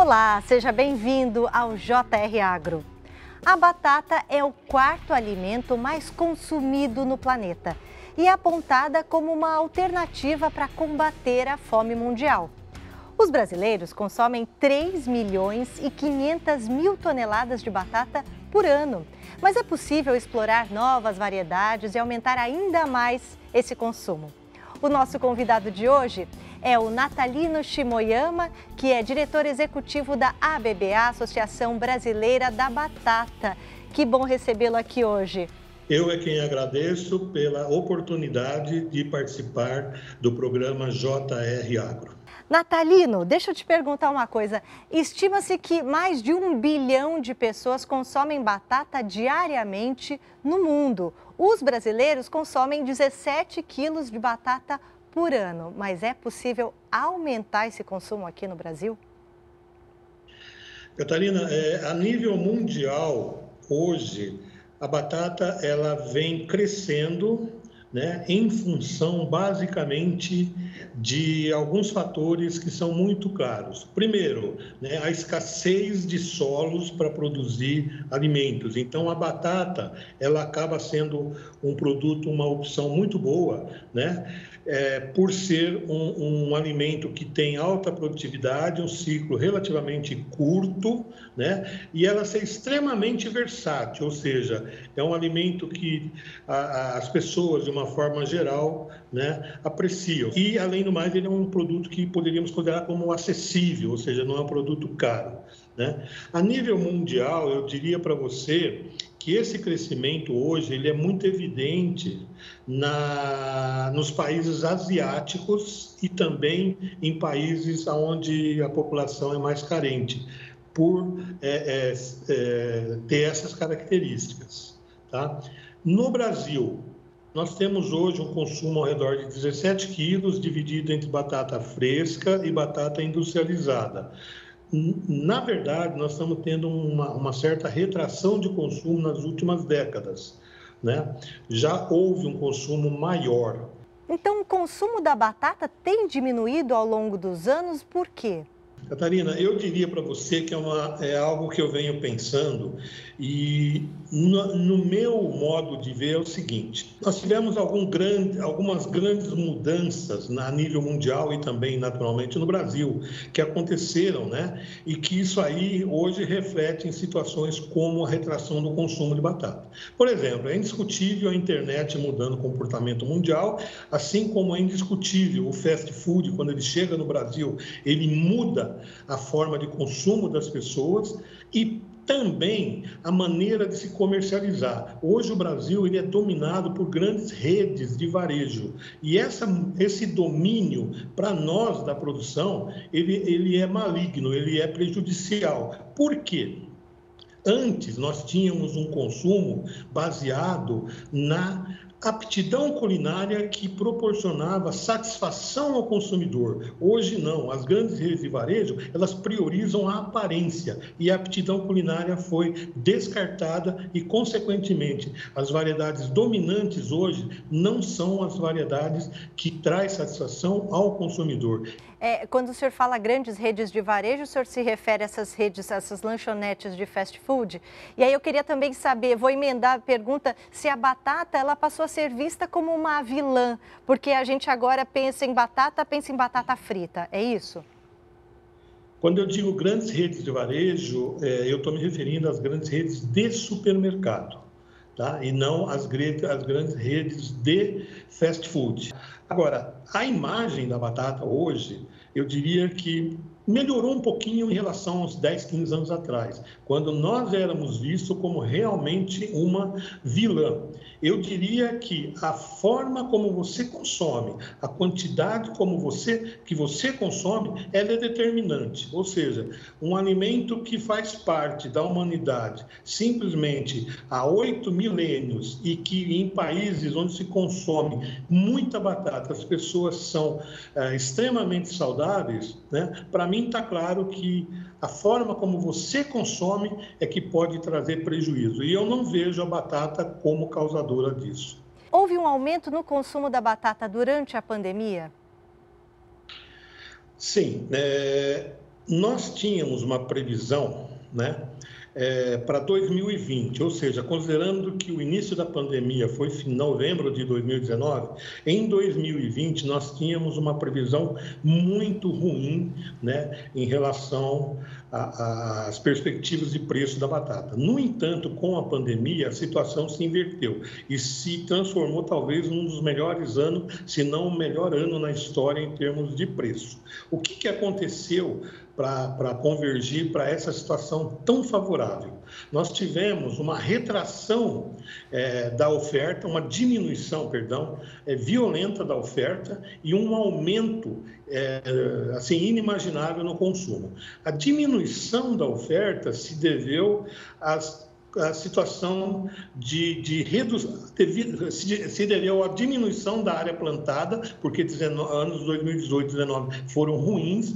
Olá, seja bem-vindo ao JR Agro. A batata é o quarto alimento mais consumido no planeta e é apontada como uma alternativa para combater a fome mundial. Os brasileiros consomem 3 milhões e 500 mil toneladas de batata por ano. Mas é possível explorar novas variedades e aumentar ainda mais esse consumo. O nosso convidado de hoje é o Natalino Shimoyama, que é diretor executivo da ABBA, Associação Brasileira da Batata. Que bom recebê-lo aqui hoje. Eu é quem agradeço pela oportunidade de participar do programa JR Agro. Natalino, deixa eu te perguntar uma coisa. Estima-se que mais de um bilhão de pessoas consomem batata diariamente no mundo. Os brasileiros consomem 17 quilos de batata por ano. Mas é possível aumentar esse consumo aqui no Brasil? Catarina, é, a nível mundial, hoje, a batata ela vem crescendo né, em função basicamente de alguns fatores que são muito caros. Primeiro, né, a escassez de solos para produzir alimentos. Então, a batata ela acaba sendo um produto, uma opção muito boa, né, é, por ser um, um, alimento que tem alta produtividade, um ciclo relativamente curto, né, e ela ser extremamente versátil, ou seja, é um alimento que a, a, as pessoas, de uma forma geral, né, apreciam. E, além do mais, ele é um produto que poderíamos considerar como acessível, ou seja, não é um produto caro. Né? A nível mundial, eu diria para você que esse crescimento hoje ele é muito evidente na, nos países asiáticos e também em países onde a população é mais carente, por é, é, é, ter essas características. Tá? No Brasil, nós temos hoje um consumo ao redor de 17 quilos, dividido entre batata fresca e batata industrializada. Na verdade, nós estamos tendo uma, uma certa retração de consumo nas últimas décadas. Né? Já houve um consumo maior. Então, o consumo da batata tem diminuído ao longo dos anos, por quê? Catarina, eu diria para você que é, uma, é algo que eu venho pensando e no, no, meu modo de ver é o seguinte: nós tivemos grande, algumas grandes mudanças na nível mundial e também naturalmente no Brasil que aconteceram, né? E que isso aí hoje reflete em situações como a retração do consumo de batata. Por exemplo, é indiscutível a internet mudando o comportamento mundial, assim como é indiscutível o fast food quando ele chega no Brasil, ele muda a forma de consumo das pessoas e também a maneira de se comercializar. Hoje o Brasil ele é dominado por grandes redes de varejo e essa, esse domínio para nós da produção ele, ele é maligno, ele é prejudicial. Por quê? Antes nós tínhamos um consumo baseado na aptidão culinária que proporcionava satisfação ao consumidor. Hoje não, as grandes redes de varejo, elas priorizam a aparência e a aptidão culinária foi descartada e consequentemente as variedades dominantes hoje não são as variedades que traz satisfação ao consumidor. É, quando o senhor fala grandes redes de varejo, o senhor se refere a essas redes, a essas lanchonetes de fast food? E aí eu queria também saber, vou emendar a pergunta, se a batata ela passou a ser vista como uma vilã, porque a gente agora pensa em batata, pensa em batata frita, é isso? Quando eu digo grandes redes de varejo, é, eu estou me referindo às grandes redes de supermercado, tá? e não às, às grandes redes de fast food. Agora, a imagem da batata hoje, eu diria que melhorou um pouquinho em relação aos 10, 15 anos atrás, quando nós éramos vistos como realmente uma vilã. Eu diria que a forma como você consome, a quantidade como você que você consome, ela é determinante. Ou seja, um alimento que faz parte da humanidade simplesmente há oito milênios e que em países onde se consome muita batata, as pessoas são é, extremamente saudáveis, né? Para mim está claro que a forma como você consome é que pode trazer prejuízo. E eu não vejo a batata como causadora disso. Houve um aumento no consumo da batata durante a pandemia? Sim. É, nós tínhamos uma previsão, né? É, para 2020, ou seja, considerando que o início da pandemia foi em novembro de 2019, em 2020 nós tínhamos uma previsão muito ruim né, em relação às perspectivas de preço da batata. No entanto, com a pandemia, a situação se inverteu e se transformou talvez num dos melhores anos, se não o melhor ano na história em termos de preço. O que, que aconteceu para convergir para essa situação tão favorável. Nós tivemos uma retração é, da oferta, uma diminuição, perdão, é, violenta da oferta e um aumento é, assim inimaginável no consumo. A diminuição da oferta se deveu a situação de, de redução, se deveu à diminuição da área plantada, porque anos 2018 e 2019 foram ruins,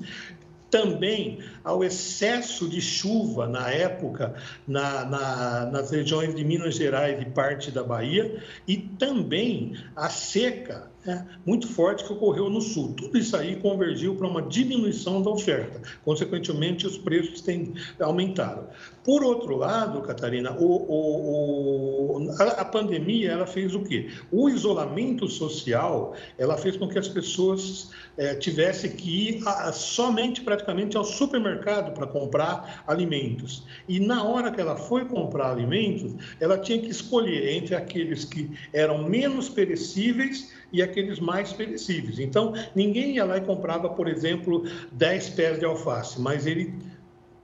também ao excesso de chuva na época na, na, nas regiões de Minas Gerais e parte da Bahia, e também a seca né, muito forte que ocorreu no sul. Tudo isso aí convergiu para uma diminuição da oferta. Consequentemente, os preços têm, aumentaram. Por outro lado, Catarina, o, o, o, a, a, pandemia ela fez o quê? O isolamento social ela fez com que as pessoas é, tivessem que ir a, a, somente praticamente ao supermercado para comprar alimentos. E na hora que ela foi comprar alimentos, ela tinha que escolher entre aqueles que eram menos perecíveis e aqueles mais perecíveis. Então, ninguém ia lá e comprava, por exemplo, 10 pés de alface, mas ele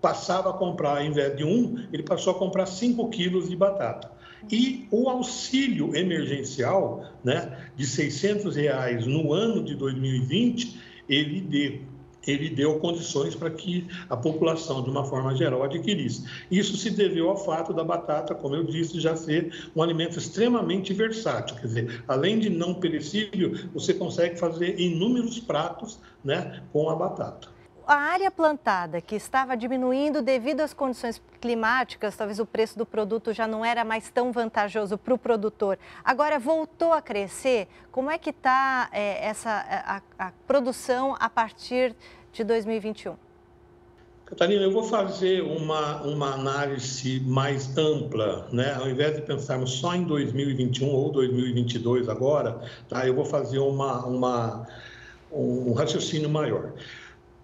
passava a comprar, ao invés de um, ele passou a comprar 5 quilos de batata. E o auxílio emergencial né, de 600 reais no ano de 2020, ele deu ele deu condições para que a população, de uma forma geral, adquirisse. Isso se deveu ao fato da batata, como eu disse, já ser um alimento extremamente versátil. Quer dizer, além de não perecível, você consegue fazer inúmeros pratos né, com a batata. A área plantada, que estava diminuindo devido às condições climáticas, talvez o preço do produto já não era mais tão vantajoso para o produtor, agora voltou a crescer. Como é que está é, essa a, a produção a partir de 2021? Catarina, eu vou fazer uma, uma análise mais ampla, né? Ao invés de pensarmos só em 2021 ou 2022 agora, tá? Eu vou fazer uma, uma, um raciocínio maior.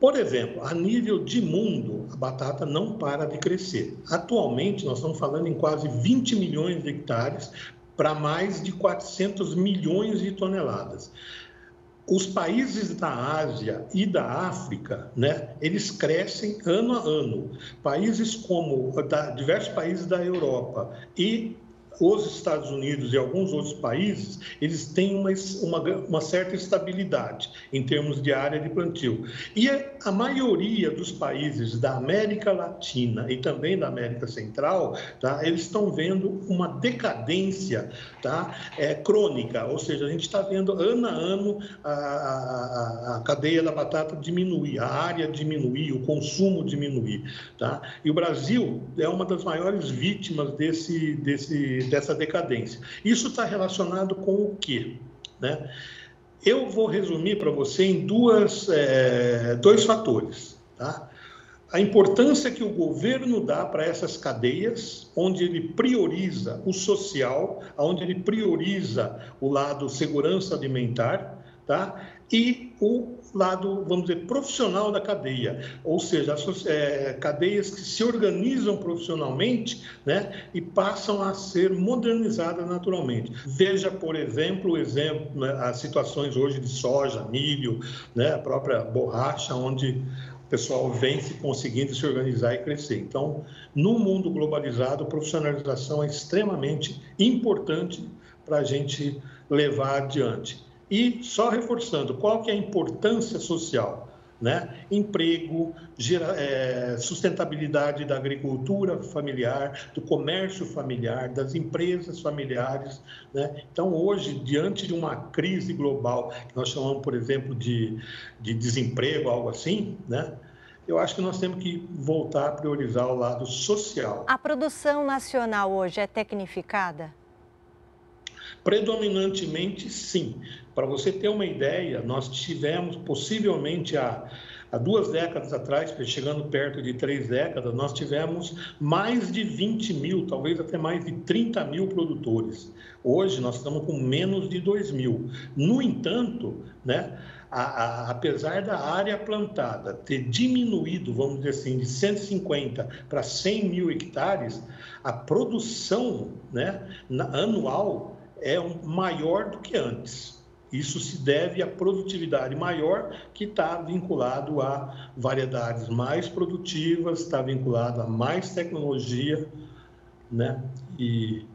Por exemplo, a nível de mundo, a batata não para de crescer. Atualmente, nós estamos falando em quase 20 milhões de hectares para mais de 400 milhões de toneladas os países da Ásia e da África, né, eles crescem ano a ano. Países como da, diversos países da Europa e os Estados Unidos e alguns outros países, eles têm uma, uma, uma, certa estabilidade em termos de área de plantio. E a maioria dos países da América Latina e também da América Central, tá, eles estão vendo uma decadência tá, é, crônica, ou seja, a gente está vendo ano a ano a, a, a, cadeia da batata diminuir, a área diminuir, o consumo diminuir. Tá? E o Brasil é uma das maiores vítimas desse, desse dessa decadência. Isso está relacionado com o quê? Né? Eu vou resumir para você em duas, é, dois fatores. Tá? A importância que o governo dá para essas cadeias, onde ele prioriza o social, onde ele prioriza o lado segurança alimentar, tá? e o lado, vamos dizer, profissional da cadeia, ou seja, é, cadeias que se organizam profissionalmente né, e passam a ser modernizadas naturalmente. Veja, por exemplo, exemplo né, as situações hoje de soja, milho, né, a própria borracha, onde o pessoal vem se conseguindo se organizar e crescer. Então, no mundo globalizado, a profissionalização é extremamente importante para a gente levar adiante. E só reforçando, qual que é a importância social? Né? Emprego, gera, é, sustentabilidade da agricultura familiar, do comércio familiar, das empresas familiares. Né? Então, hoje, diante de uma crise global, que nós chamamos, por exemplo, de, de desemprego, algo assim, né? eu acho que nós temos que voltar a priorizar o lado social. A produção nacional hoje é tecnificada? Predominantemente, sim. Para você ter uma ideia, nós tivemos possivelmente há, há duas décadas atrás, chegando perto de três décadas, nós tivemos mais de 20 mil, talvez até mais de 30 mil produtores. Hoje nós estamos com menos de 2 mil. No entanto, né, a, a, apesar da área plantada ter diminuído, vamos dizer assim, de 150 para 100 mil hectares, a produção né, anual é maior do que antes. Isso se deve à produtividade maior, que está vinculado a variedades mais produtivas, está vinculado a mais tecnologia, né? E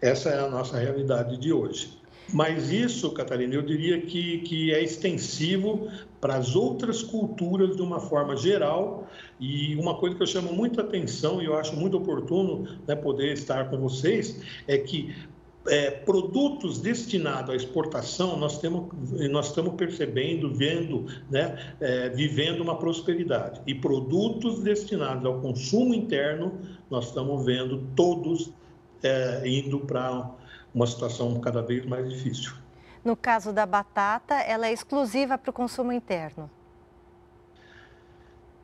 essa é a nossa realidade de hoje. Mas isso, Catarina, eu diria que, que é extensivo para as outras culturas de uma forma geral. E uma coisa que eu chamo muita atenção e eu acho muito oportuno né, poder estar com vocês é que é, produtos destinados à exportação, nós, temos, nós estamos percebendo, vendo, né, é, vivendo uma prosperidade. E produtos destinados ao consumo interno, nós estamos vendo todos é, indo para uma situação cada vez mais difícil. No caso da batata, ela é exclusiva para o consumo interno?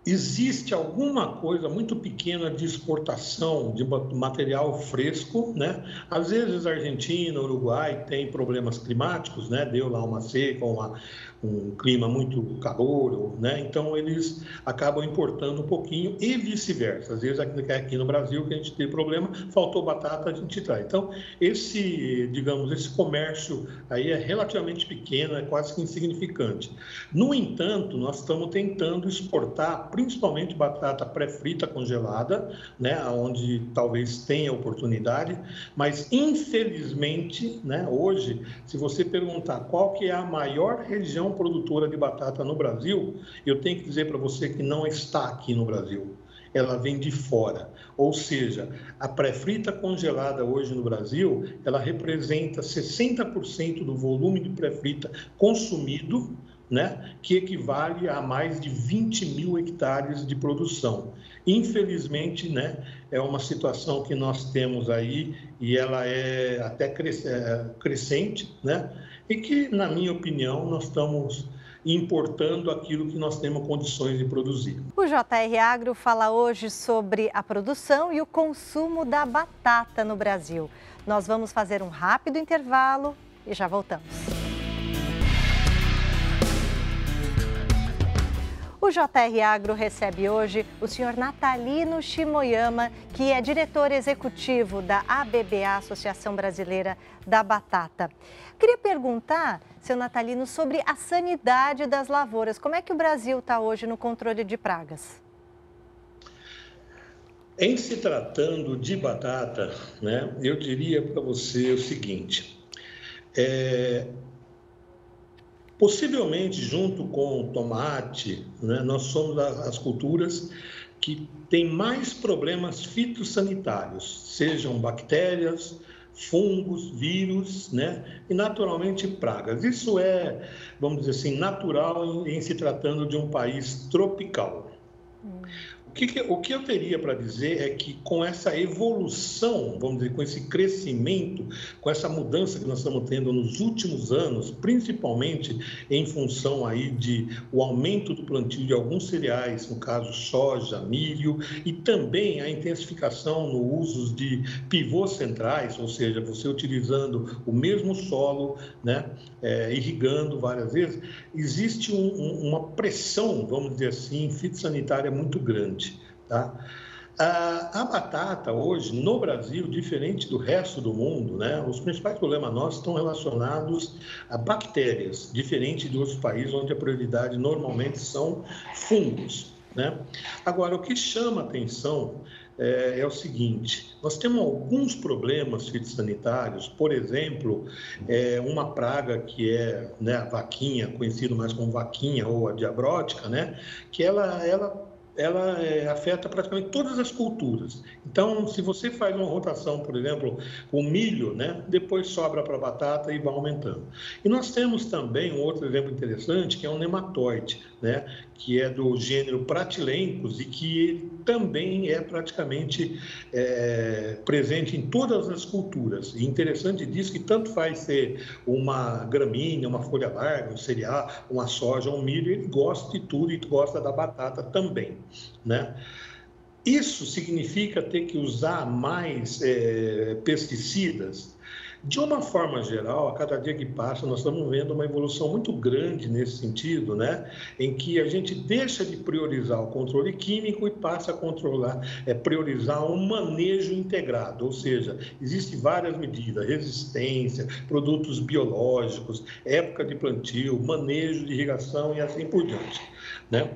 Existe alguma coisa muito pequena de exportação de material fresco, né? Às vezes Argentina, Uruguai tem problemas climáticos, né? Deu lá uma seca, uma, um clima muito calor, né? Então eles acabam importando um pouquinho e vice-versa. Às vezes aqui, aqui no Brasil que a gente tem problema, faltou batata, a gente traz. Então esse, digamos, esse comércio aí é relativamente pequeno, é quase que insignificante. No entanto, nós estamos tentando exportar principalmente batata pré-frita congelada, né, onde talvez tenha oportunidade, mas infelizmente, né, hoje, se você perguntar qual que é a maior região produtora de batata no Brasil, eu tenho que dizer para você que não está aqui no Brasil ela vem de fora. Ou seja, a pré-frita congelada hoje no Brasil, ela representa 60% do volume de pré-frita consumido né, que equivale a mais de 20 mil hectares de produção. Infelizmente, né, é uma situação que nós temos aí e ela é até é, crescente, né, e que, na minha opinião, nós estamos importando aquilo que nós temos condições de produzir. O JR Agro fala hoje sobre a produção e o consumo da batata no Brasil. Nós vamos fazer um rápido intervalo e já voltamos. O JR Agro recebe hoje o senhor Natalino Shimoyama, que é diretor executivo da ABBA, Associação Brasileira da Batata. Queria perguntar, seu Natalino, sobre a sanidade das lavouras. Como é que o Brasil está hoje no controle de pragas? Em se tratando de batata, né, eu diria para você o seguinte: é, Possivelmente, junto com o tomate, né, nós somos as culturas que têm mais problemas fitossanitários, sejam bactérias, fungos, vírus, né? E naturalmente pragas. Isso é, vamos dizer assim, natural em se tratando de um país tropical. Hum que, que, o que eu teria para dizer é que com essa evolução, vamos dizer, com esse crescimento, com essa mudança que nós estamos tendo nos últimos anos, principalmente em função aí de o aumento do plantio de alguns cereais, no caso soja, milho, e também a intensificação no uso de pivôs centrais, ou seja, você utilizando o mesmo solo, né, é, irrigando várias vezes, existe um, um, uma pressão, vamos dizer assim, fitossanitária muito grande. Tá? A, batata hoje, no Brasil, diferente do resto do mundo, né, os principais problemas nossos estão relacionados a bactérias, diferente de outros países onde a prioridade normalmente são fungos. Né? Agora, o que chama atenção é, é, o seguinte: nós temos alguns problemas fitossanitários, por exemplo, é, uma praga que é né, a vaquinha, conhecido mais como vaquinha ou a diabrótica, né, que ela, ela ela é, afeta praticamente todas as culturas. Então, se você faz uma rotação, por exemplo, com milho, né, depois sobra para batata e vai aumentando. E nós temos também um outro exemplo interessante, que é o nematóide. Né, que é do gênero Pratilencos e que ele também é praticamente é, presente em todas as culturas. E interessante disso que tanto faz ser uma gramínea, uma folha larga, um cereal, uma soja, um milho, ele gosta de tudo e gosta da batata também, né? Isso significa ter que usar mais é, pesticidas? De uma forma geral, a cada dia que passa, nós estamos vendo uma evolução muito grande nesse sentido, né? Em que a gente deixa de priorizar o controle químico e passa a controlar, é, priorizar um manejo integrado, ou seja, existem várias medidas, resistência, produtos biológicos, época de plantio, manejo de irrigação e assim por diante, né?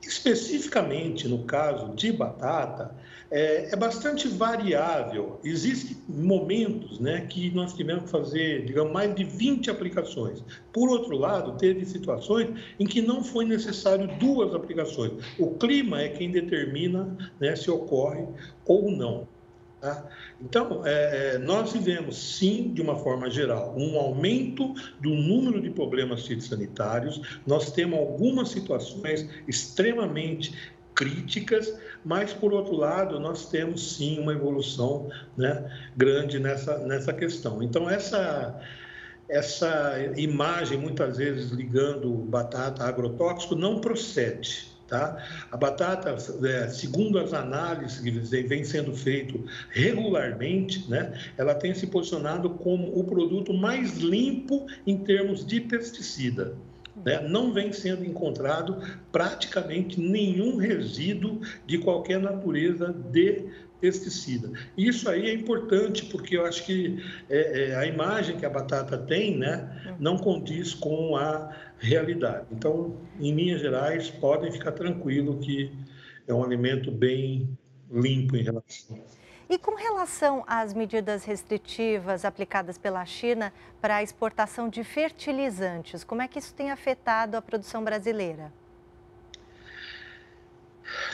Especificamente no caso de batata, é, é, bastante variável. Existem momentos né, que nós tivemos que fazer, digamos, mais de 20 aplicações. Por outro lado, teve situações em que não foi necessário duas aplicações. O clima é quem determina né, se ocorre ou não. Tá? Então, é, é, nós vivemos, sim, de uma forma geral, um aumento do número de problemas fitossanitários. Nós temos algumas situações extremamente críticas, mas, por outro lado, nós temos, sim, uma evolução né, grande nessa, nessa questão. Então, essa essa imagem, muitas vezes ligando batata a agrotóxico, não procede. Tá? A batata, é, segundo as análises que vem sendo feito regularmente, né, ela tem se posicionado como o produto mais limpo em termos de pesticida. Né? Não vem sendo encontrado praticamente nenhum resíduo de qualquer natureza de pesticida. Isso aí é importante porque eu acho que é, é, a imagem que a batata tem, né, não condiz com a realidade. Então, em linhas gerais, podem ficar tranquilo que é um alimento bem limpo em relação. E com relação às medidas restritivas aplicadas pela China para a exportação de fertilizantes, como é que isso tem afetado a produção brasileira?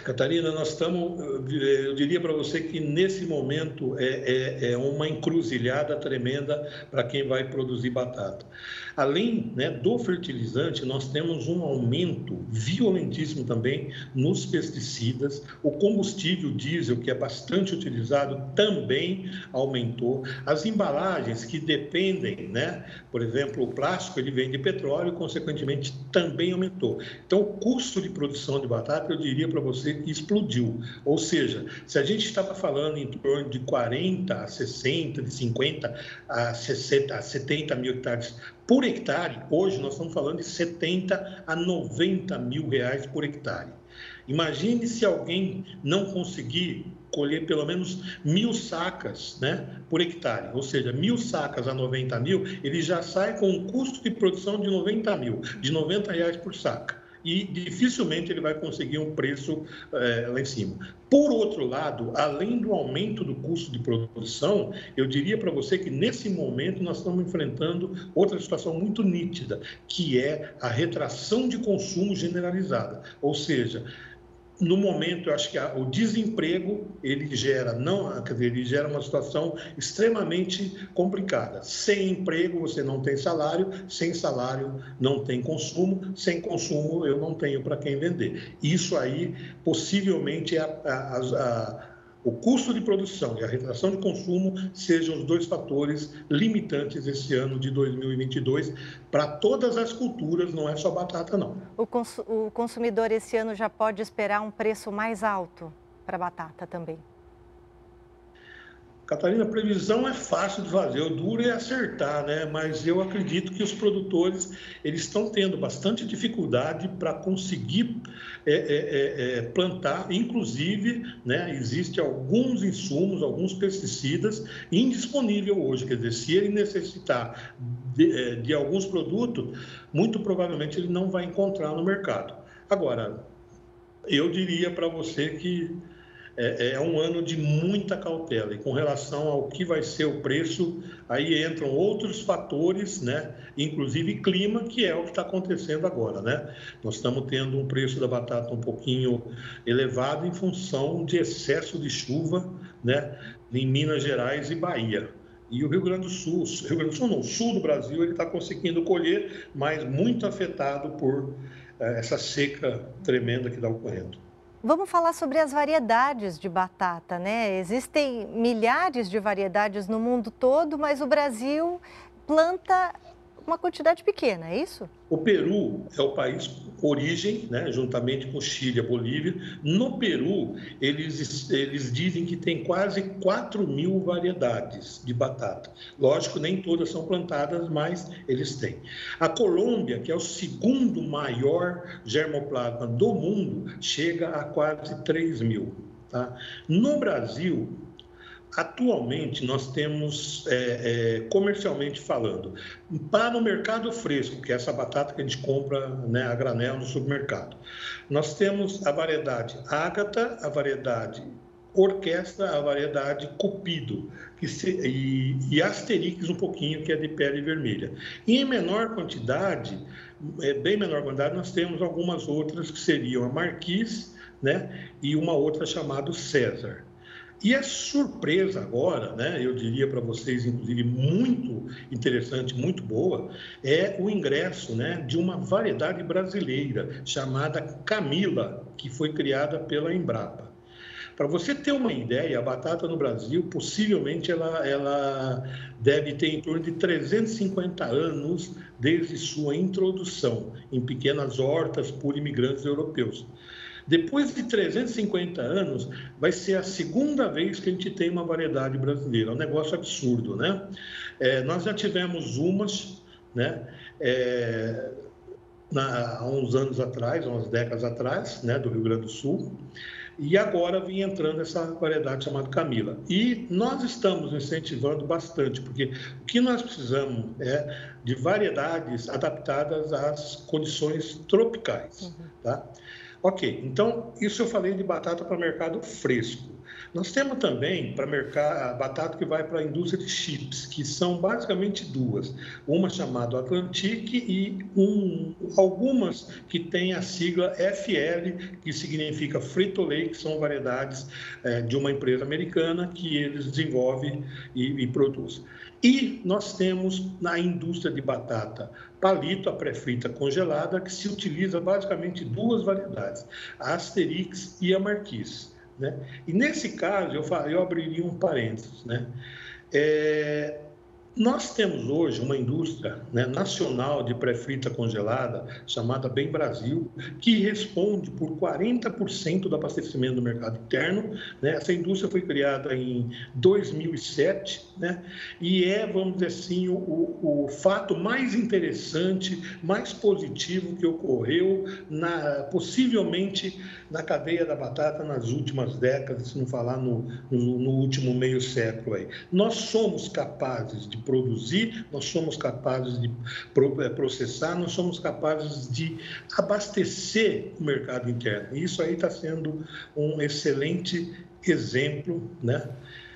Catarina, nós estamos, eu diria para você que nesse momento é, é, é uma encruzilhada tremenda para quem vai produzir batata. Além né, do fertilizante, nós temos um aumento violentíssimo também nos pesticidas. O combustível diesel, que é bastante utilizado, também aumentou. As embalagens que dependem, né, por exemplo, o plástico, ele vem de petróleo, consequentemente, também aumentou. Então, o custo de produção de batata, eu diria para você explodiu. Ou seja, se a gente estava falando em torno de 40 a 60, de 50 a 60, a 70 mil hectares por hectare, hoje nós estamos falando de 70 a 90 mil reais por hectare. Imagine se alguém não conseguir colher pelo menos mil sacas né, por hectare, ou seja, mil sacas a 90 mil, ele já sai com um custo de produção de 90 mil, de 90 reais por saca e dificilmente ele vai conseguir um preço é, lá em cima. Por outro lado, além do aumento do custo de produção, eu diria para você que nesse momento nós estamos enfrentando outra situação muito nítida, que é a retração de consumo generalizada. Ou seja, no momento, eu acho que o desemprego ele gera não, quer dizer, ele gera uma situação extremamente complicada. Sem emprego você não tem salário, sem salário não tem consumo, sem consumo eu não tenho para quem vender. Isso aí possivelmente é a, a, a o custo de produção e a retração de consumo sejam os dois fatores limitantes esse ano de 2022 para todas as culturas, não é só batata, não. O, cons o consumidor esse ano já pode esperar um preço mais alto para batata também? Catarina, previsão é fácil de fazer, o duro é acertar, né? Mas eu acredito que os produtores eles estão tendo bastante dificuldade para conseguir é, é, é, é, plantar. Inclusive, né? Existe alguns insumos, alguns pesticidas indisponíveis hoje. Quer dizer, se ele necessitar de, é, de alguns produtos, muito provavelmente ele não vai encontrar no mercado. Agora, eu diria para você que é, é, um ano de muita cautela. E com relação ao que vai ser o preço, aí entram outros fatores, né? inclusive clima, que é o que está acontecendo agora. Né? Nós estamos tendo um preço da batata um pouquinho elevado em função de excesso de chuva né? em Minas Gerais e Bahia. E o Rio Grande do Sul, Rio Grande do Sul não, o sul do Brasil, ele está conseguindo colher, mas muito afetado por é, essa seca tremenda que está ocorrendo. Vamos falar sobre as variedades de batata, né? Existem milhares de variedades no mundo todo, mas o Brasil planta uma quantidade pequena, é isso? O Peru é o país origem, né, juntamente com Chile e Bolívia. No Peru, eles, eles dizem que tem quase 4 mil variedades de batata. Lógico, nem todas são plantadas, mas eles têm. A Colômbia, que é o segundo maior germoplasma do mundo, chega a quase 3 mil. Tá? No Brasil, Atualmente, nós temos, é, é, comercialmente falando, para o mercado fresco, que é essa batata que a gente compra né, a granel no supermercado, nós temos a variedade Ágata, a variedade Orquestra, a variedade Cupido que se, e, e Asterix um pouquinho, que é de pele vermelha. E em menor quantidade, é, bem menor quantidade, nós temos algumas outras que seriam a Marquise né, e uma outra chamada César. E a surpresa agora, né, eu diria para vocês, inclusive, muito interessante, muito boa, é o ingresso né, de uma variedade brasileira chamada Camila, que foi criada pela Embrapa. Para você ter uma ideia, a batata no Brasil, possivelmente, ela, ela deve ter em torno de 350 anos desde sua introdução em pequenas hortas por imigrantes europeus. Depois de 350 anos, vai ser a segunda vez que a gente tem uma variedade brasileira. É um negócio absurdo, né? É, nós já tivemos umas, né? É, na, há uns anos atrás, umas décadas atrás, né, do Rio Grande do Sul, e agora vem entrando essa variedade chamada Camila. E nós estamos incentivando bastante, porque o que nós precisamos é de variedades adaptadas às condições tropicais, uhum. tá? Ok, então isso eu falei de batata para mercado fresco. Nós temos também para mercado batata que vai para a indústria de chips, que são basicamente duas. Uma chamada Atlantic e um, algumas que têm a sigla FL, que significa Frito-Lay, que são variedades é, de uma empresa americana que eles desenvolvem e, e produzem. E nós temos na indústria de batata palito, a pré-frita congelada, que se utiliza basicamente duas variedades, a Asterix e a Marquise. Né? E nesse caso, eu, eu abriria um parênteses. Né? É, nós temos hoje uma indústria né, nacional de pré-frita congelada, chamada Bem Brasil, que responde por 40% do abastecimento do mercado interno. Né? Essa indústria foi criada em 2007 né? e é, vamos dizer assim, o, o fato mais interessante, mais positivo que ocorreu, na, possivelmente, na cadeia da batata nas últimas décadas, se não falar no, no, no último meio século. Aí. Nós somos capazes de produzir, nós somos capazes de eh, processar, nós somos capazes de abastecer o mercado interno. E isso aí está sendo um excelente exemplo, né?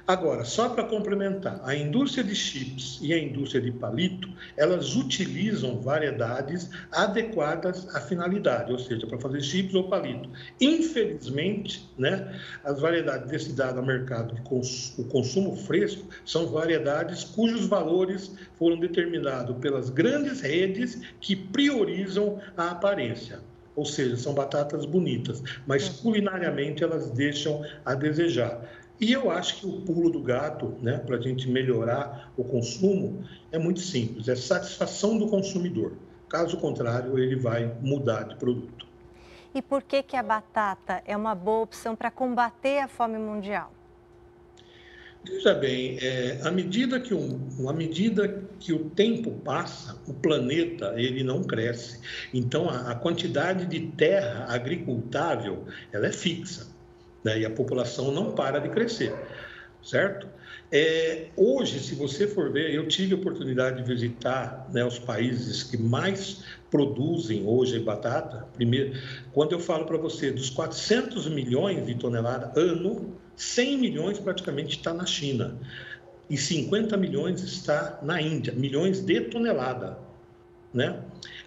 Agora, só para complementar, a indústria de chips e a indústria de palito, elas utilizam variedades adequadas à finalidade, ou seja, para fazer chips ou palito. Infelizmente, né, as variedades destinadas ao mercado de cons o consumo fresco são variedades cujos valores foram determinados pelas grandes redes que priorizam a aparência ou seja, são batatas bonitas, mas culinariamente elas deixam a desejar. E eu acho que o pulo do gato, né, para a gente melhorar o consumo, é muito simples: é satisfação do consumidor. Caso contrário, ele vai mudar de produto. E por que, que a batata é uma boa opção para combater a fome mundial? Veja bem, é, à, medida que o, à medida que o tempo passa, o planeta ele não cresce. Então, a, a quantidade de terra agricultável ela é fixa né? e a população não para de crescer, certo? É, hoje, se você for ver, eu tive a oportunidade de visitar né, os países que mais produzem hoje batata. Primeiro, quando eu falo para você dos 400 milhões de toneladas ano, 100 milhões praticamente está na China e 50 milhões está na Índia, milhões de tonelada, né?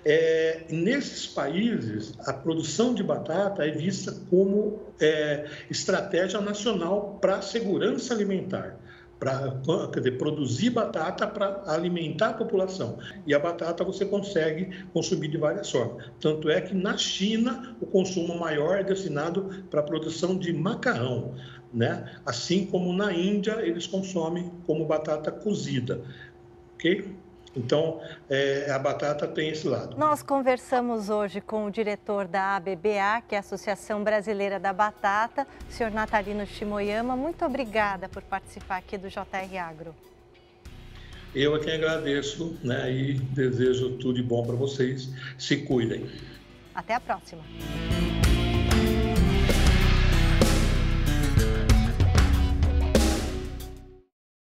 É, nesses países, a produção de batata é vista como é, estratégia nacional para a segurança alimentar. para produzir batata para alimentar a população. E a batata você consegue consumir de várias formas. Tanto é que na China o consumo maior é destinado para a produção de macarrão. Né? Assim como na Índia eles consomem como batata cozida. Ok? Então, é, a batata tem esse lado. Nós conversamos hoje com o diretor da ABBA, que é a Associação Brasileira da Batata, o senhor Natalino Shimoyama. Muito obrigada por participar aqui do JR Agro. Eu é quem agradeço né, e desejo tudo de bom para vocês. Se cuidem. Até a próxima.